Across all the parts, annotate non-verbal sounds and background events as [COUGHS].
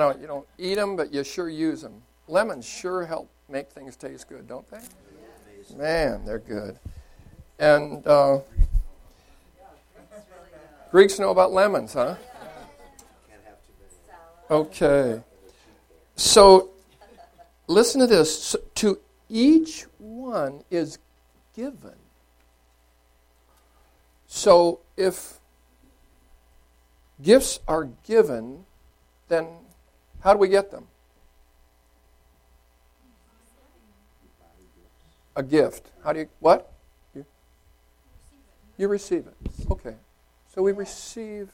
I don't. You don't eat them, but you sure use them. Lemons sure help make things taste good, don't they? Man, they're good. And uh, Greeks know about lemons, huh? Okay. So, listen to this. to each one is given. So, if gifts are given, then how do we get them? A gift. How do you, what? You, you receive it. Okay. So we receive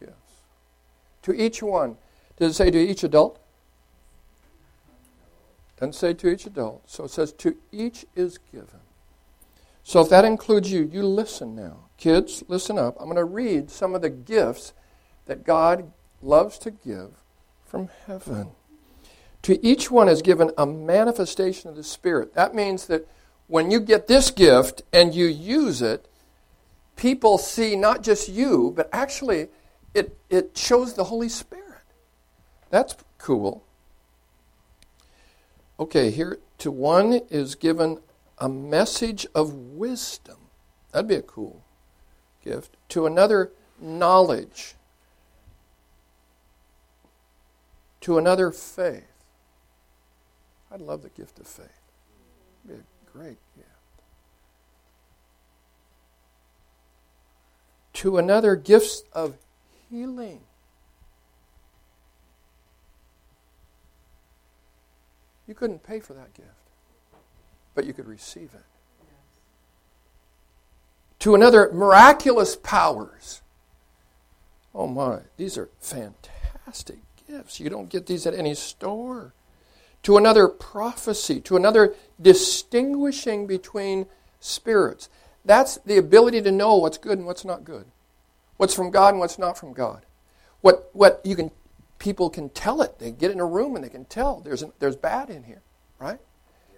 gifts. To each one. Does it say to each adult? Doesn't say to each adult. So it says to each is given. So if that includes you, you listen now. Kids, listen up. I'm going to read some of the gifts that God loves to give from heaven. To each one is given a manifestation of the Spirit. That means that when you get this gift and you use it, people see not just you, but actually it, it shows the Holy Spirit. That's cool. Okay, here to one is given a message of wisdom. That'd be a cool gift. To another, knowledge. To another, faith. I'd love the gift of faith. It'd be a great gift. To another, gifts of healing. You couldn't pay for that gift, but you could receive it. To another, miraculous powers. Oh my, these are fantastic gifts. You don't get these at any store. To another, prophecy. To another, distinguishing between spirits. That's the ability to know what's good and what's not good. What's from God and what's not from God. What, what you can people can tell it. They get in a room and they can tell there's, an, there's bad in here, right?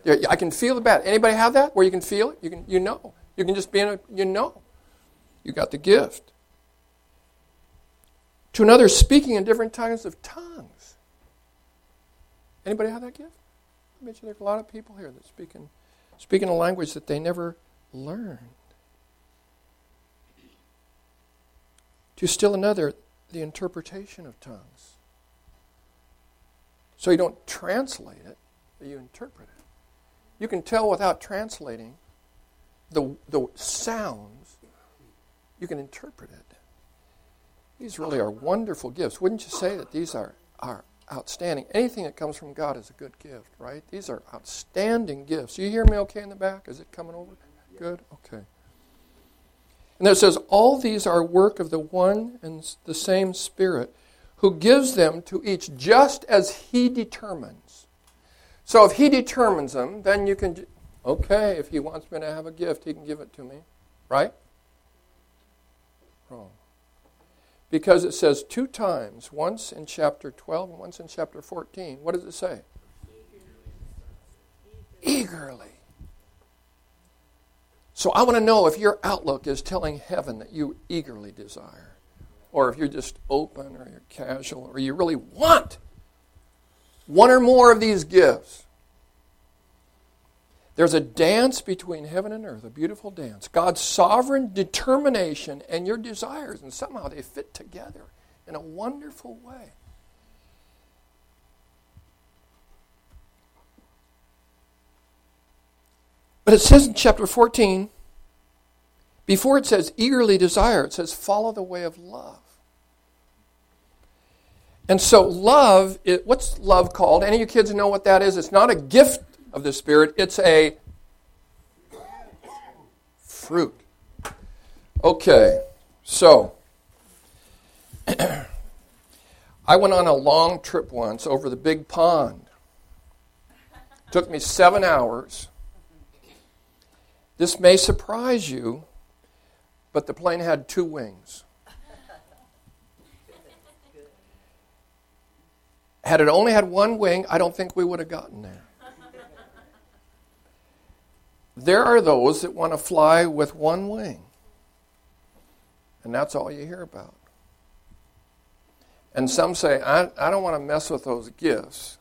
There, I can feel the bad. Anybody have that where you can feel it? You, can, you know. You can just be in a, you know. You got the gift. To another, speaking in different kinds of tongues. Anybody have that gift? I bet you there's a lot of people here that speak in, speak in a language that they never learned. To still another, the interpretation of tongues. So you don't translate it, but you interpret it. You can tell without translating the, the sounds, you can interpret it. These really are wonderful gifts. Wouldn't you say that these are, are outstanding? Anything that comes from God is a good gift, right? These are outstanding gifts. You hear me okay in the back? Is it coming over? Good? Okay. And it says, All these are work of the one and the same Spirit who gives them to each just as he determines. So if he determines them, then you can, okay, if he wants me to have a gift, he can give it to me. Right? Wrong. Because it says two times, once in chapter 12 and once in chapter 14. What does it say? Eagerly. So I want to know if your outlook is telling heaven that you eagerly desire or if you're just open or you're casual or you really want one or more of these gifts. There's a dance between heaven and earth, a beautiful dance. God's sovereign determination and your desires, and somehow they fit together in a wonderful way. But it says in chapter 14, before it says eagerly desire, it says follow the way of love. And so, love, it, what's love called? Any of you kids know what that is? It's not a gift of the Spirit, it's a fruit. Okay, so [CLEARS THROAT] I went on a long trip once over the big pond. It took me seven hours. This may surprise you, but the plane had two wings. Had it only had one wing, I don't think we would have gotten there. There are those that want to fly with one wing, and that's all you hear about. And some say, I, I don't want to mess with those gifts.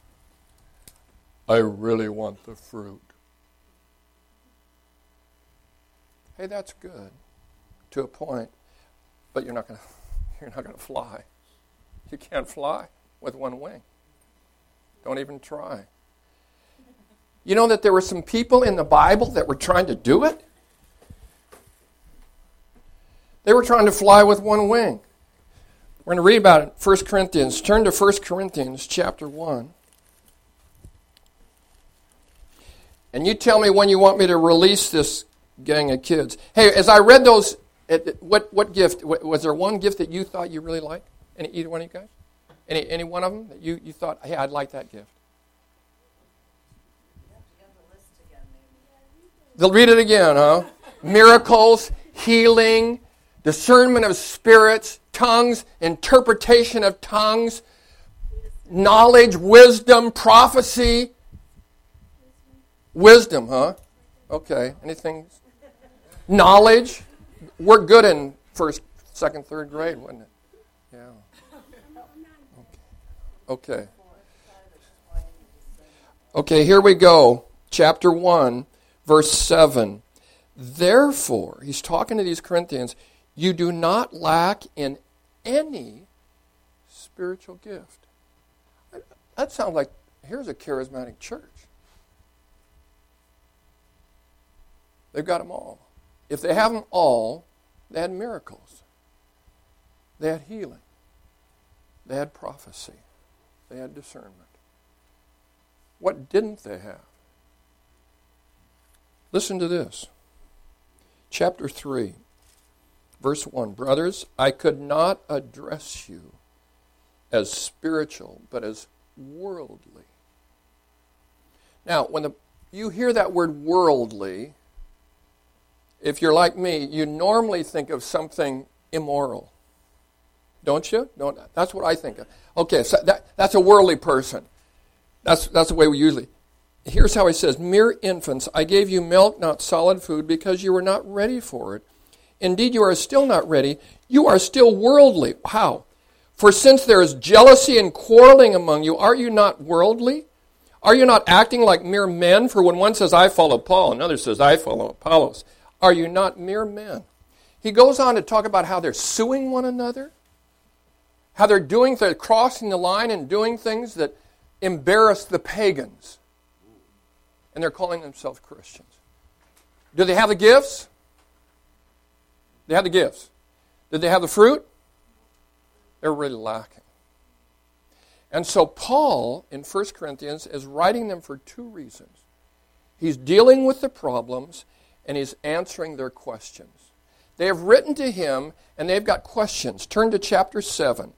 I really want the fruit. Hey, that's good to a point, but you're not going [LAUGHS] to you're not going to fly. You can't fly with one wing. Don't even try. You know that there were some people in the Bible that were trying to do it? They were trying to fly with one wing. We're going to read about it 1 Corinthians. Turn to 1 Corinthians chapter 1. And you tell me when you want me to release this gang of kids. Hey, as I read those, what, what gift? Was there one gift that you thought you really liked? Any, either one of you guys? Any, any one of them that you, you thought, hey, I'd like that gift? They'll read it again, huh? Miracles, healing, discernment of spirits, tongues, interpretation of tongues, knowledge, wisdom, prophecy. Wisdom, huh? Okay. Anything? Knowledge. We're good in first, second, third grade, wasn't it? Yeah. Okay. Okay. Okay, here we go. Chapter 1 verse 7. Therefore, he's talking to these Corinthians, you do not lack in any spiritual gift. That sounds like here's a charismatic church. They've got them all. If they have them all, they had miracles, they had healing, they had prophecy, they had discernment. What didn't they have? Listen to this. Chapter 3, verse 1. Brothers, I could not address you as spiritual, but as worldly. Now, when the, you hear that word worldly, if you're like me, you normally think of something immoral. Don't you? Don't, that's what I think of. Okay, so that, that's a worldly person. That's, that's the way we usually here's how he says Mere infants, I gave you milk, not solid food, because you were not ready for it. Indeed, you are still not ready. You are still worldly. How? For since there is jealousy and quarreling among you, are you not worldly? Are you not acting like mere men? For when one says, I follow Paul, another says, I follow Apollos, are you not mere men? He goes on to talk about how they're suing one another, how they're doing, they're crossing the line and doing things that embarrass the pagans and they're calling themselves Christians. Do they have the gifts? They have the gifts. Did they have the fruit? They're really lacking. And so Paul in 1 Corinthians is writing them for two reasons. He's dealing with the problems and he's answering their questions. They have written to him and they've got questions. Turn to chapter 7.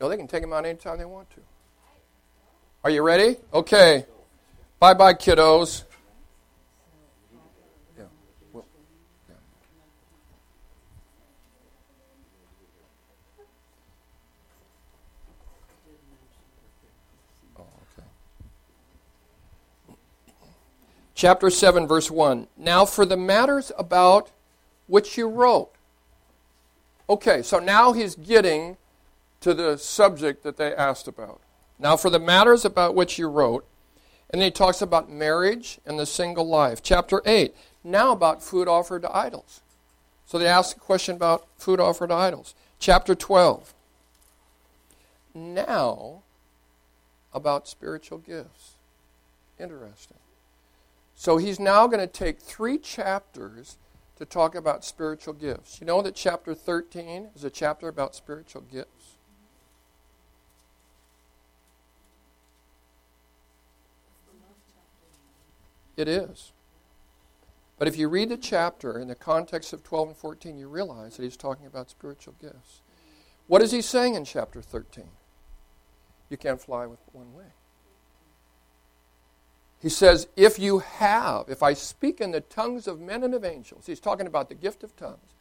No, they can take them out anytime they want to. Are you ready? Okay. Bye bye, kiddos. Yeah. Oh. Chapter 7, verse 1. Now for the matters about which you wrote. Okay, so now he's getting to the subject that they asked about. Now, for the matters about which you wrote, and then he talks about marriage and the single life. Chapter 8, now about food offered to idols. So they ask a question about food offered to idols. Chapter 12, now about spiritual gifts. Interesting. So he's now going to take three chapters to talk about spiritual gifts. You know that chapter 13 is a chapter about spiritual gifts? It is. But if you read the chapter in the context of 12 and 14, you realize that he's talking about spiritual gifts. What is he saying in chapter 13? You can't fly with one wing. He says, if you have, if I speak in the tongues of men and of angels, he's talking about the gift of tongues.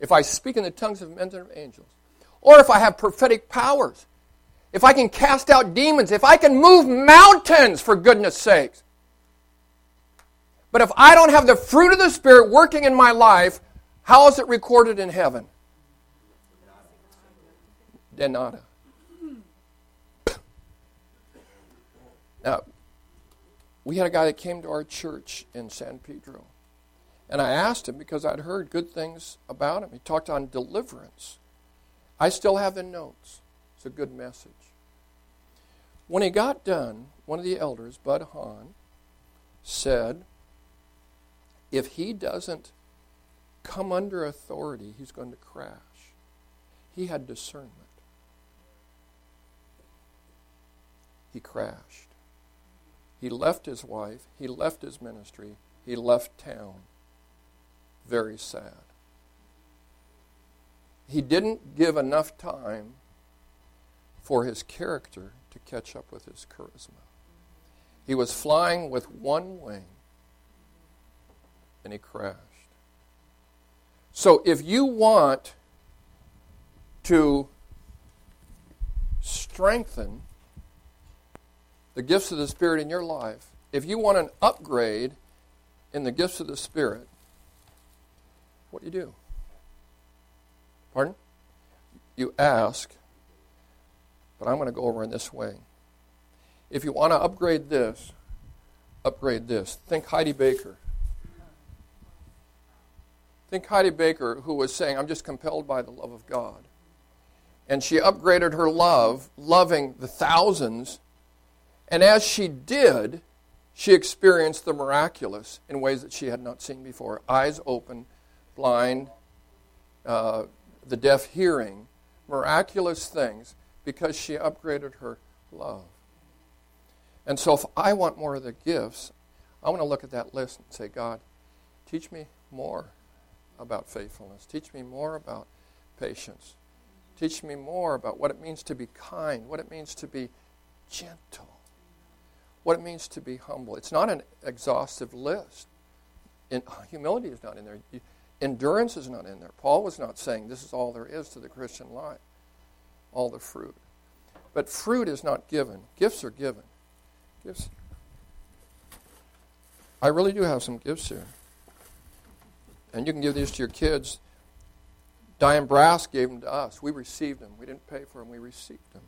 If I speak in the tongues of men and of angels, or if I have prophetic powers, if I can cast out demons, if I can move mountains, for goodness sakes, But if I don't have the fruit of the Spirit working in my life, how is it recorded in heaven? De nada. Now, we had a guy that came to our church in San Pedro. And I asked him because I'd heard good things about him. He talked on deliverance. I still have the notes. It's a good message. When he got done, one of the elders, Bud Hahn, said, if he doesn't come under authority, he's going to crash. He had discernment. He crashed. He left his wife, he left his ministry, he left town. Very sad. He didn't give enough time for his character to catch up with his charisma. He was flying with one wing and he crashed. So if you want to strengthen the gifts of the Spirit in your life, if you want an upgrade in the gifts of the Spirit, what do you do? Pardon? You ask, but I'm going to go over in this way. If you want to upgrade this, upgrade this. Think Heidi Baker. Think Heidi Baker, who was saying, I'm just compelled by the love of God. And she upgraded her love, loving the thousands and as she did, she experienced the miraculous in ways that she had not seen before eyes open, blind, uh, the deaf hearing, miraculous things because she upgraded her love. And so, if I want more of the gifts, I want to look at that list and say, God, teach me more about faithfulness. Teach me more about patience. Teach me more about what it means to be kind, what it means to be gentle what it means to be humble. It's not an exhaustive list. In, [LAUGHS] humility is not in there. Endurance is not in there. Paul was not saying this is all there is to the Christian life, all the fruit. But fruit is not given. Gifts are given. Gifts. I really do have some gifts here. And you can give these to your kids. Diane Brass gave them to us. We received them. We didn't pay for them, we received them.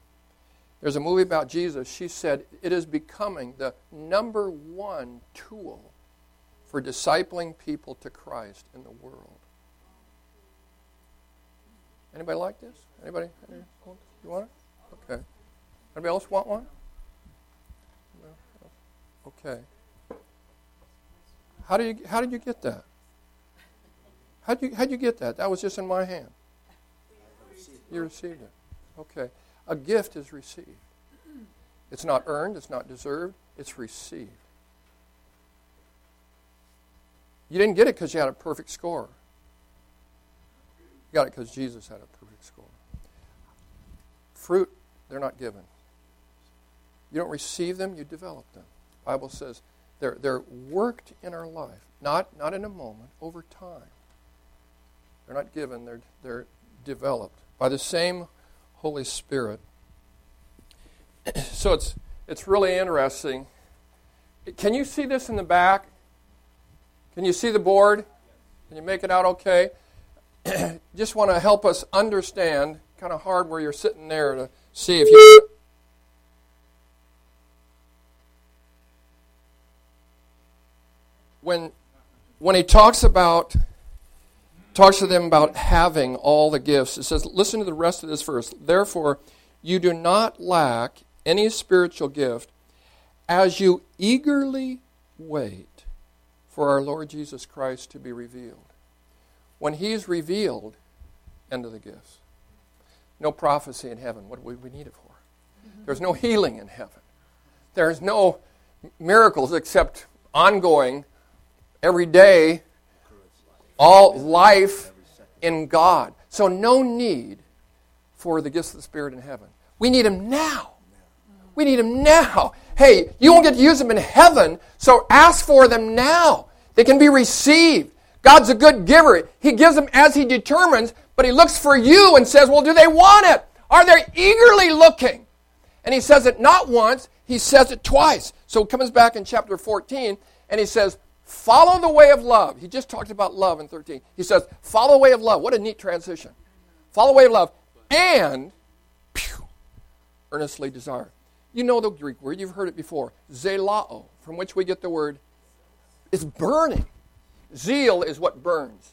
There's a movie about Jesus. She said it is becoming the number one tool for discipling people to Christ in the world. Anybody like this? Anybody? You want it? Okay. Anybody else want one? Okay. How do you how did you get that? How did you how did you get that? That was just in my hand. You received it. Okay. A gift is received. It's not earned, it's not deserved, it's received. You didn't get it because you had a perfect score. You got it because Jesus had a perfect score. Fruit, they're not given. You don't receive them, you develop them. The Bible says they're, they're worked in our life, not, not in a moment, over time. They're not given, they're, they're developed by the same Holy Spirit. [CLEARS THROAT] so it's, it's really interesting. Can you see this in the back? Can you see the board? Can you make it out okay? [CLEARS THROAT] Just want to help us understand, kind of hard where you're sitting there to see if you. When, when he talks about talks to them about having all the gifts. It says, listen to the rest of this verse. Therefore, you do not lack any spiritual gift as you eagerly wait for our Lord Jesus Christ to be revealed. When He's revealed, end of the gifts. No prophecy in heaven. What do we need it for? Mm-hmm. There's no healing in heaven. There's no miracles except ongoing, every day all life in God. So, no need for the gifts of the Spirit in heaven. We need them now. We need them now. Hey, you won't get to use them in heaven, so ask for them now. They can be received. God's a good giver. He gives them as He determines, but He looks for you and says, Well, do they want it? Are they eagerly looking? And He says it not once, He says it twice. So it comes back in chapter 14, and He says, Follow the way of love. He just talked about love in 13. He says, Follow the way of love. What a neat transition. Follow the way of love and pew, earnestly desire. You know the Greek word, you've heard it before. Zelao, from which we get the word, is burning. Zeal is what burns.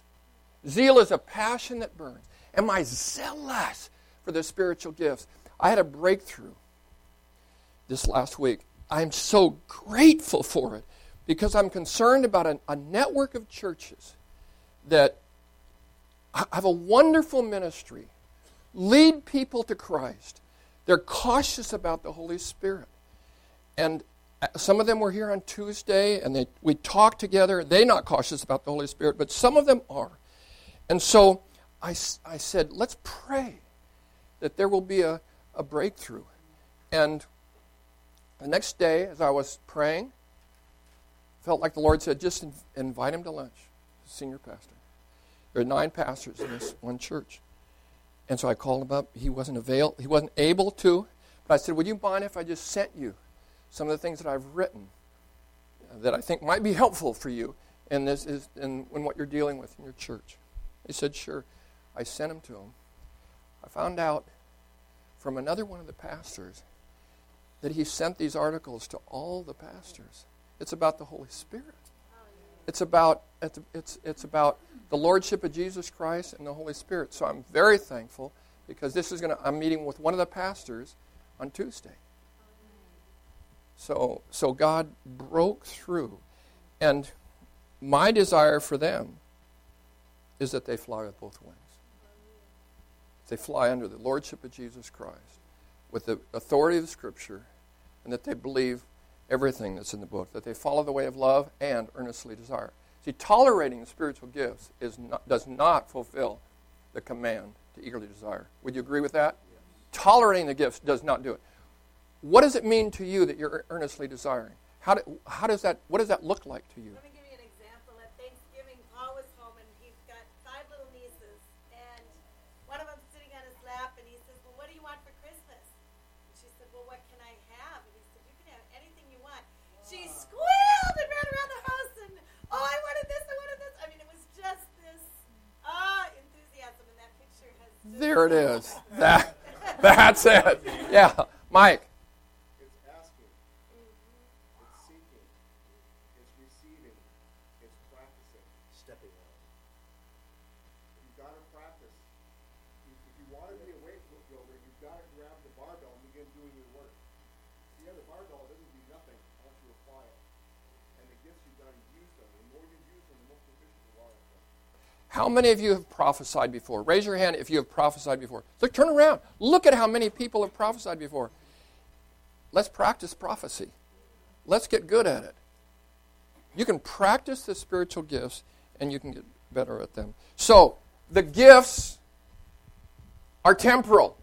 Zeal is a passion that burns. Am I zealous for the spiritual gifts? I had a breakthrough this last week. I'm so grateful for it because I'm concerned about a, a network of churches that have a wonderful ministry, lead people to Christ. They're cautious about the Holy Spirit. And uh, some of them were here on Tuesday and they, we talked together. They're not cautious about the Holy Spirit, but some of them are. And so I, I said, let's pray that there will be a, a breakthrough. And the next day, as I was praying, felt like the Lord said, just invite him to lunch, senior pastor. There are nine pastors in this one church. And so I called him up. He wasn't avail- he wasn't able to, but I said, Would you mind if I just sent you some of the things that I've written that I think might be helpful for you in this is in, in what you're dealing with in your church? He said, Sure. I sent them to him. I found out from another one of the pastors that he sent these articles to all the pastors. It's about the Holy Spirit. It's about it's, it's, about the lordship of Jesus Christ and the Holy Spirit. So I'm very thankful because this is going to I'm meeting with one of the pastors on Tuesday. So so God broke through and my desire for them is that they fly with both wings. They fly under the lordship of Jesus Christ with the authority of the Scripture, and that they believe everything that's in the book, that they follow the way of love and earnestly desire. See, tolerating the spiritual gifts is not, does not fulfill the command to eagerly desire. Would you agree with that? Yes. Tolerating the gifts does not do it. What does it mean to you that you're earnestly desiring? How, do, how does that, what does that look like to you? There it is. That, [LAUGHS] that's it. Yeah. Mike. It's asking, it's seeking, it's receiving, it's practicing, stepping out. You've got to practice. If you want to be a weight builder, you've got to grab the barbell and begin doing your work. Yeah, the barbell doesn't do nothing unless you apply it. And the gifts you've got to use them. The more you use them, the more proficient you are at them. How many of you have prophesied before? Raise your hand if you have prophesied before. Look, turn around. Look at how many people have prophesied before. Let's practice prophecy. Let's get good at it. You can practice the spiritual gifts and you can get better at them. So, the gifts are temporal.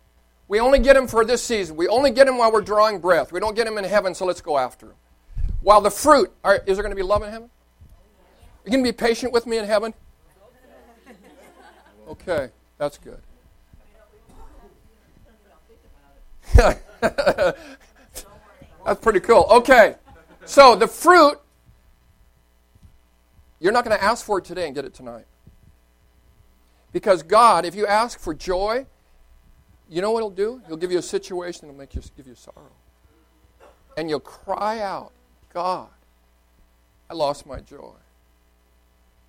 We only get them for this season. We only get them while we're drawing breath. We don't get them in heaven, so let's go after them. While the fruit, are, is there going to be love in heaven? Are you going to be patient with me in heaven? Okay, that's good. [LAUGHS] that's pretty cool. Okay, so the fruit, you're not going to ask for it today and get it tonight. Because God, if you ask for joy, you know what He'll do? He'll give you a situation that'll make you give you sorrow. And you'll cry out, God, I lost my joy.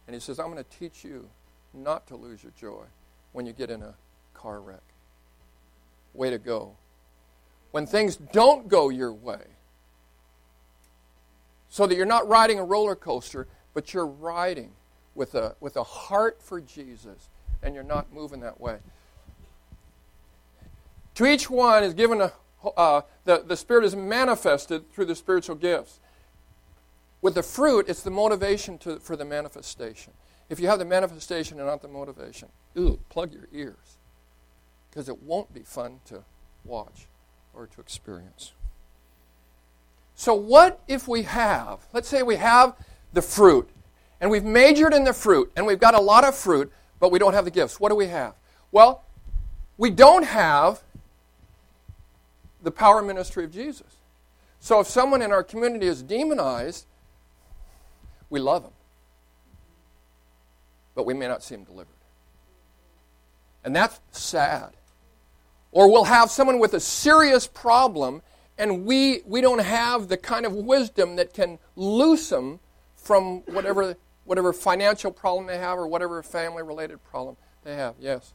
And He says, I'm going to teach you not to lose your joy when you get in a car wreck. Way to go. When things don't go your way, so that you're not riding a roller coaster, but you're riding with a, with a heart for Jesus, and you're not moving that way. To each one is given a, uh, the, the Spirit is manifested through the spiritual gifts. With the fruit, it's the motivation to, for the manifestation. If you have the manifestation and not the motivation, ooh, plug your ears. Because it won't be fun to watch or to experience. So, what if we have, let's say we have the fruit, and we've majored in the fruit, and we've got a lot of fruit, but we don't have the gifts? What do we have? Well, we don't have the power ministry of Jesus. So, if someone in our community is demonized, we love them but we may not see them delivered. And that's sad. Or we'll have someone with a serious problem, and we, we don't have the kind of wisdom that can loose them from whatever, whatever financial problem they have or whatever family related problem they have. Yes?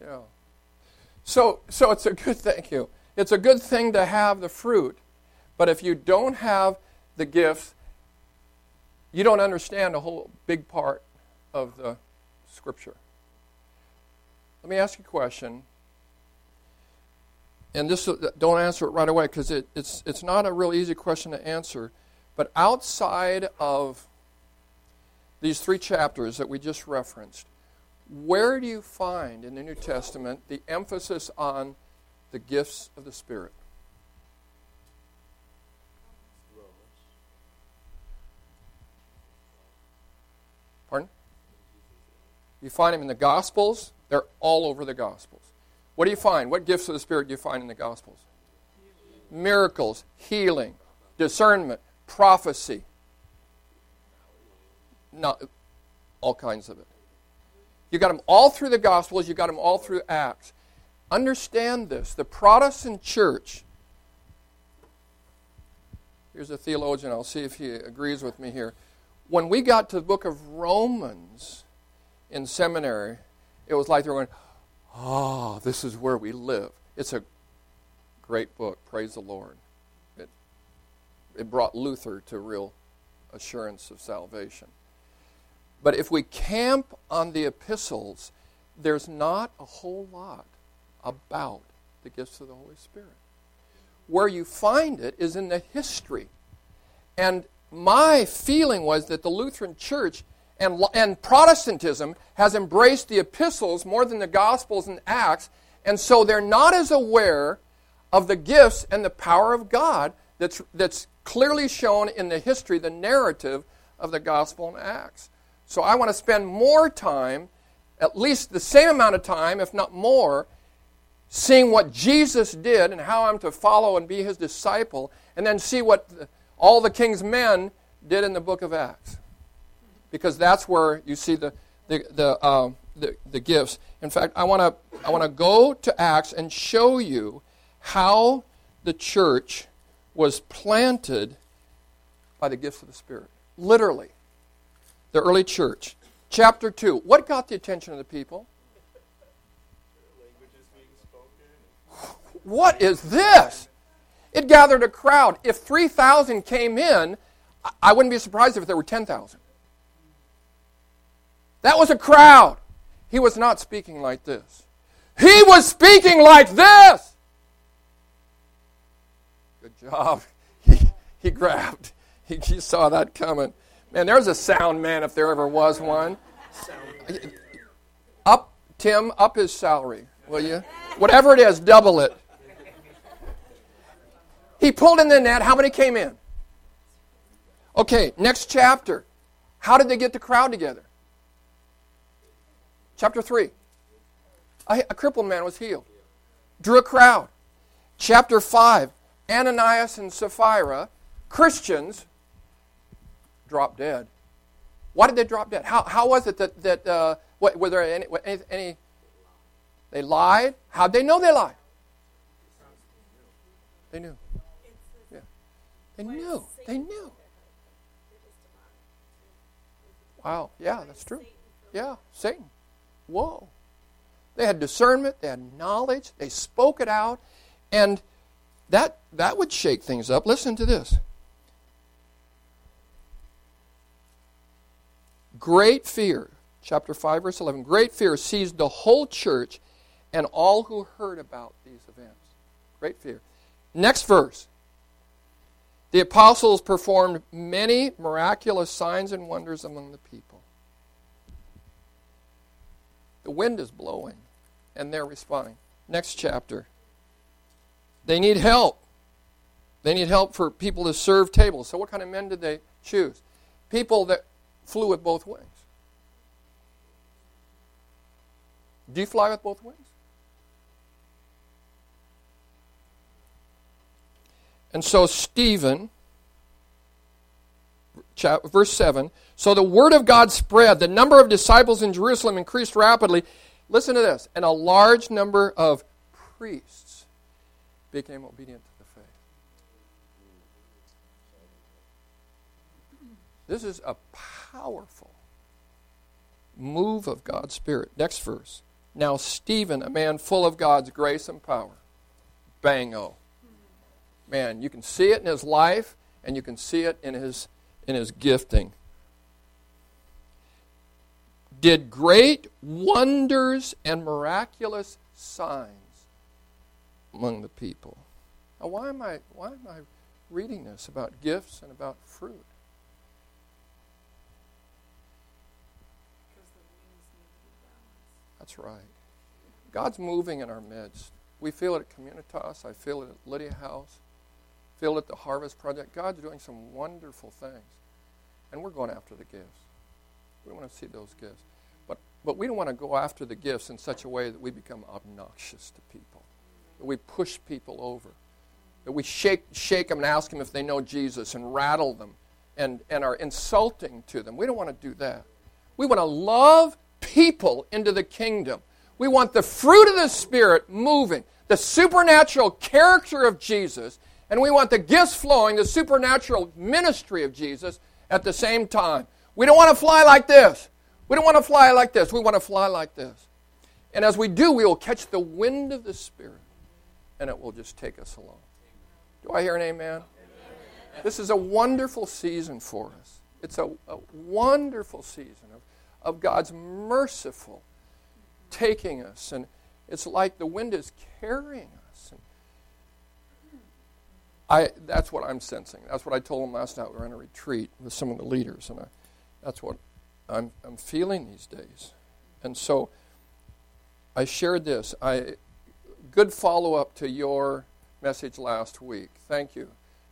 Yeah. So, so it's a good thank you. It's a good thing to have the fruit, but if you don't have the gifts, you don't understand a whole big part of the scripture. Let me ask you a question. And this don't answer it right away because it, it's it's not a real easy question to answer. But outside of these three chapters that we just referenced, where do you find in the New Testament the emphasis on the gifts of the Spirit? Pardon? You find them in the Gospels. They're all over the Gospels. What do you find? What gifts of the Spirit do you find in the Gospels? Miracles, healing, discernment, prophecy. Not all kinds of it. You got them all through the Gospels, you got them all through Acts. Understand this. The Protestant church, here's a theologian, I'll see if he agrees with me here. When we got to the book of Romans in seminary, it was like they were going, Oh, this is where we live. It's a great book, praise the Lord. It, it brought Luther to real assurance of salvation. But if we camp on the epistles, there's not a whole lot about the gifts of the Holy Spirit. Where you find it is in the history. And my feeling was that the Lutheran Church and, and Protestantism has embraced the epistles more than the Gospels and Acts, and so they're not as aware of the gifts and the power of God that's, that's clearly shown in the history, the narrative of the Gospel and Acts. So I want to spend more time, at least the same amount of time, if not more, seeing what Jesus did and how I'm to follow and be his disciple, and then see what all the king's men did in the book of Acts. Because that's where you see the, the, the, uh, the, the gifts. In fact, I want to I want to go to Acts and show you how the church was planted by the gifts of the Spirit. Literally the early church. Chapter 2. What got the attention of the people? What is this? It gathered a crowd. If 3,000 came in, I wouldn't be surprised if there were 10,000. That was a crowd. He was not speaking like this. He was speaking like this. Good job. [LAUGHS] He, he grabbed. He, he saw that coming. Man, there's a sound man if there ever was one. Up, Tim, up his salary, will you? Whatever it is, double it. He pulled in the net. How many came in? Okay, next chapter. How did they get the crowd together? Chapter 3. A, a crippled man was healed. Drew a crowd. Chapter 5. Ananias and Sapphira, Christians, drop dead. Why did they drop dead? How, how was it that, that uh, what, were there any, any, any, they lied? How'd they know they lied? They knew. Yeah. They knew. They knew. Wow. Yeah, that's true. Yeah, Satan. Whoa. They had discernment, they had knowledge, they spoke it out, and that that would shake things up. Listen to this. Great fear, chapter 5, verse 11, great fear seized the whole church and all who heard about these events. Great fear. Next verse. The apostles performed many miraculous signs and wonders among the people. The wind is blowing, and they're responding. Next chapter. They need help. They need help for people to serve tables. So, what kind of men did they choose? People that flew with both wings. Do you fly with both wings? And so, Stephen, verse 7 So the word of God spread. The number of disciples in Jerusalem increased rapidly. Listen to this. And a large number of priests became obedient to the faith. This is a powerful move of God's Spirit. Next verse. Now, Stephen, a man full of God's grace and power. Bango. Man, you can see it in his life and you can see it in his, in his gifting. Did great wonders and miraculous signs among the people. Now, why am I, why am I reading this about gifts and about fruit? That's right. God's moving in our midst. We feel it at Communitas. I feel it at Lydia House. Feel it at the Harvest Project. God's doing some wonderful things. And we're going after the gifts. We want to see those gifts. But, but we don't want to go after the gifts in such a way that we become obnoxious to people, that we push people over, that we shake, shake them and ask them if they know Jesus and rattle them and, and are insulting to them. We don't want to do that. We want to love people into the kingdom. We want the fruit of the Spirit moving, the supernatural character of Jesus, and we want the gifts flowing, the supernatural ministry of Jesus at the same time. We don't want to fly like this. We don't want to fly like this. We want to fly like this. And as we do, we will catch the wind of the Spirit, and it will just take us along. Do I hear an amen? amen. This is a wonderful season for us. It's a, a wonderful season of of God's merciful taking us. And it's like the wind is carrying us. And I, that's what I'm sensing. That's what I told them last night. We were in a retreat with some of the leaders. And I, that's what I'm, I'm feeling these days. And so I shared this. I, good follow up to your message last week. Thank you,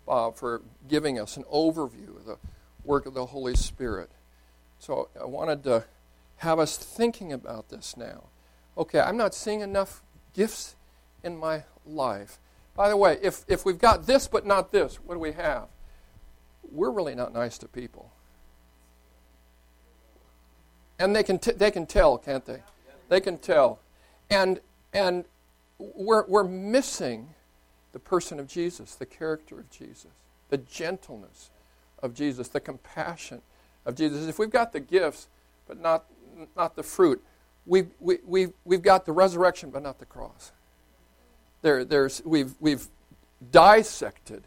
Bob, for giving us an overview of the work of the Holy Spirit. So I wanted to have us thinking about this now. Okay, I'm not seeing enough gifts in my life. By the way, if, if we've got this but not this, what do we have? We're really not nice to people. And they can, t- they can tell, can't they? They can tell. And, and we're, we're missing the person of Jesus, the character of Jesus, the gentleness of Jesus, the compassion of Jesus. If we've got the gifts, but not, not the fruit, we've, we, we've, we've got the resurrection, but not the cross. There, there's, we've, we've dissected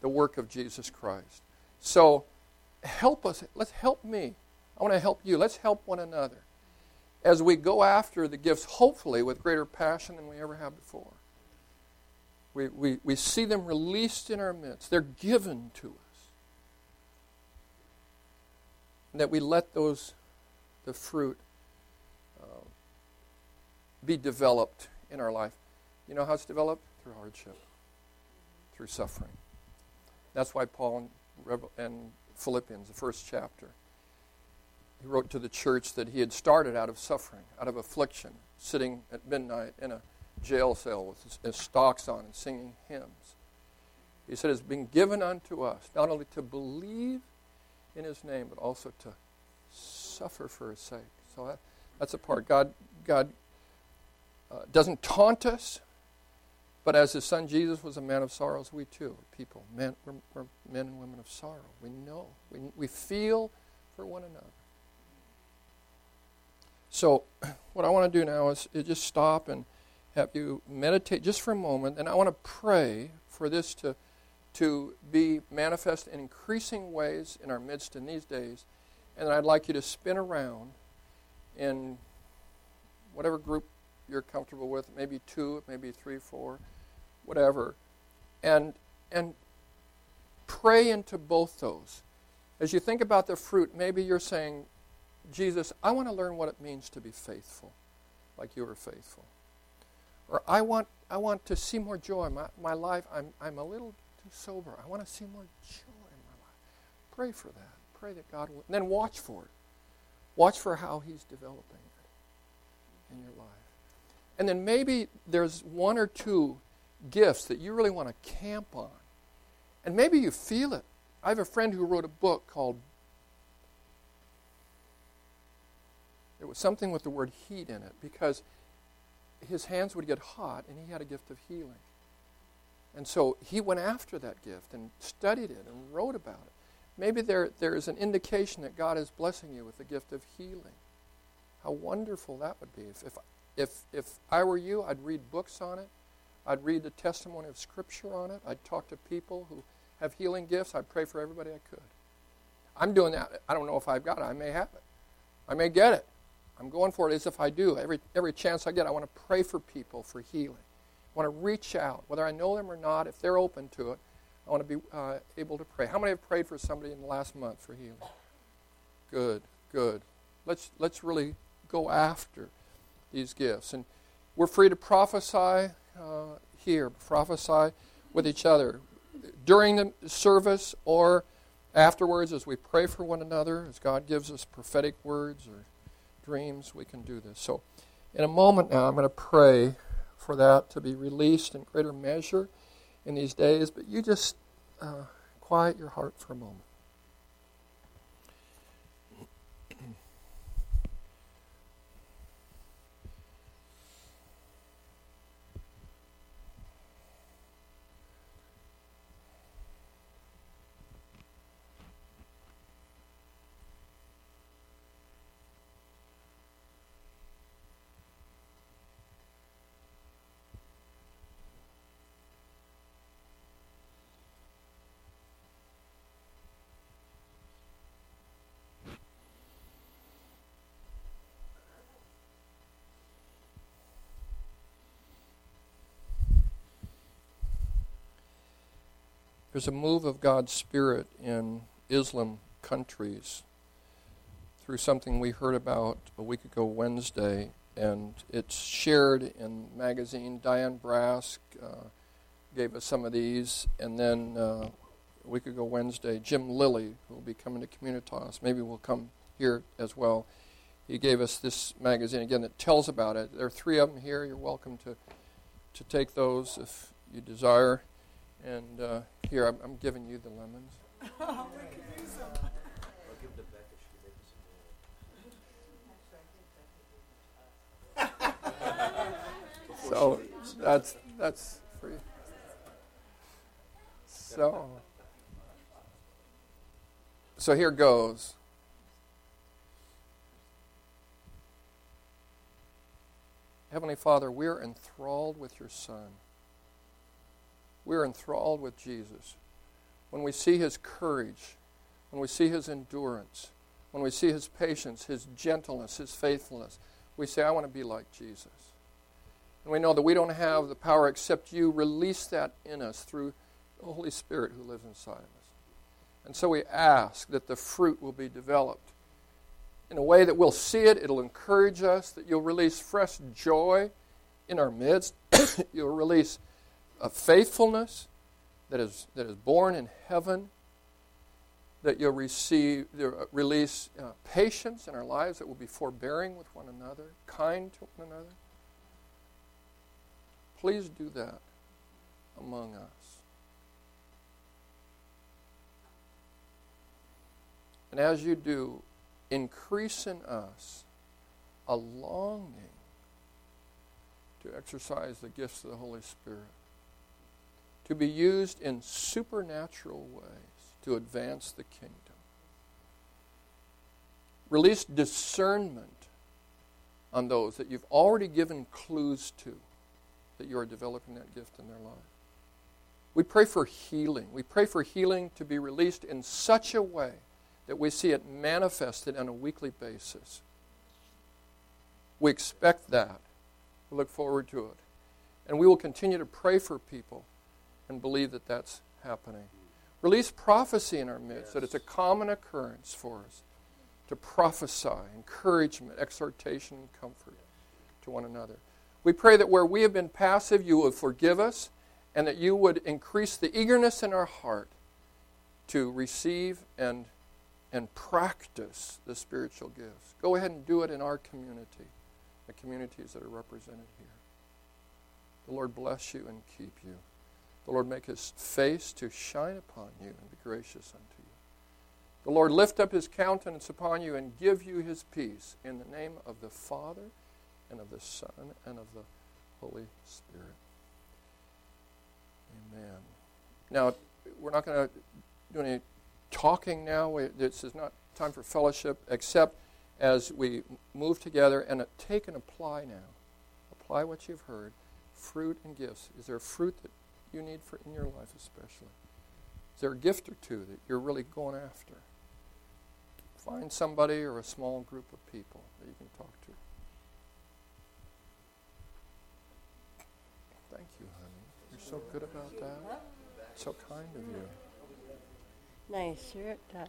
the work of Jesus Christ. So help us. Let's help me. I want to help you. Let's help one another as we go after the gifts, hopefully with greater passion than we ever have before. We, we, we see them released in our midst, they're given to us. And that we let those, the fruit, uh, be developed in our life. You know how it's developed? Through hardship, through suffering. That's why Paul in, Philippians, the first chapter, he wrote to the church that he had started out of suffering, out of affliction, sitting at midnight in a jail cell with his, his stocks on and singing hymns. He said, It's been given unto us not only to believe in his name, but also to suffer for his sake. So that, that's a part. God, God uh, doesn't taunt us, but as his son Jesus was a man of sorrows, we too people. Men, we're, we're men and women of sorrow. We know. We, we feel for one another. So, [CLEARS THROAT] what I want to do now is, is just stop and have you meditate just for a moment, and I want to pray for this to to be manifest in increasing ways in our midst in these days. And I'd like you to spin around in whatever group you're comfortable with, maybe two, maybe three, four, whatever, and and pray into both those. As you think about the fruit, maybe you're saying, Jesus, I want to learn what it means to be faithful, like you were faithful. Or I want I want to see more joy. My, my life, I'm, I'm a little sober. I want to see more joy in my life. Pray for that. Pray that God will. And then watch for it. Watch for how He's developing it in your life. And then maybe there's one or two gifts that you really want to camp on And maybe you feel it. I have a friend who wrote a book called It was something with the word heat in it because his hands would get hot and he had a gift of healing. And so he went after that gift and studied it and wrote about it. Maybe there, there is an indication that God is blessing you with the gift of healing. How wonderful that would be. If, if, if, if I were you, I'd read books on it. I'd read the testimony of Scripture on it. I'd talk to people who have healing gifts. I'd pray for everybody I could. I'm doing that. I don't know if I've got it. I may have it. I may get it. I'm going for it as if I do. Every, every chance I get, I want to pray for people for healing. I want to reach out, whether I know them or not, if they're open to it. I want to be uh, able to pray. How many have prayed for somebody in the last month for healing? Good, good. Let's, let's really go after these gifts. And we're free to prophesy uh, here, prophesy with each other during the service or afterwards as we pray for one another, as God gives us prophetic words or dreams, we can do this. So, in a moment now, I'm going to pray for that to be released in greater measure in these days, but you just uh, quiet your heart for a moment. There's a move of God's Spirit in Islam countries through something we heard about a week ago Wednesday, and it's shared in magazine. Diane Brask uh, gave us some of these, and then uh, a week ago Wednesday, Jim Lilly, who will be coming to Communitas, maybe will come here as well. He gave us this magazine again that tells about it. There are three of them here. You're welcome to to take those if you desire. And uh, here, I'm, I'm, giving you the lemons. [LAUGHS] Oh, so that's that's for you. So so here goes. Heavenly Father, we're enthralled with your Son we're enthralled with Jesus. When we see his courage, when we see his endurance, when we see his patience, his gentleness, his faithfulness, we say, I want to be like Jesus. And we know that we don't have the power except you release that in us through the Holy Spirit who lives inside of us. And so we ask that the fruit will be developed in a way that we'll see it, it'll encourage us, that you'll release fresh joy in our midst, [COUGHS] you'll release a faithfulness that is, that is born in heaven, that you'll receive, release uh, patience in our lives, that will be forbearing with one another, kind to one another. Please do that among us. And as you do, increase in us a longing to exercise the gifts of the Holy Spirit to be used in supernatural ways to advance the kingdom. Release discernment on those that you've already given clues to that you are developing that gift in their life. We pray for healing. We pray for healing to be released in such a way that we see it manifested on a weekly basis. We expect that. We look forward to it. And we will continue to pray for people and believe that that's happening. Release prophecy in our midst, yes. that it's a common occurrence for us to prophesy, encouragement, exhortation, and comfort to one another. We pray that where we have been passive, you would forgive us, and that you would increase the eagerness in our heart to receive and, and practice the spiritual gifts. Go ahead and do it in our community, the communities that are represented here. The Lord bless you and keep you. The Lord make his face to shine upon you and be gracious unto you. The Lord lift up his countenance upon you and give you his peace in the name of the Father and of the Son and of the Holy Spirit. Amen. Now, we're not going to do any talking now. This is not time for fellowship, except as we move together and take and apply now. Apply what you've heard. Fruit and gifts. Is there fruit that you need for in your life, especially? Is there a gift or two that you're really going after? Find somebody or a small group of people that you can talk to. Thank you, honey. You're so good about that. So kind of you. Nice shirt, Dad.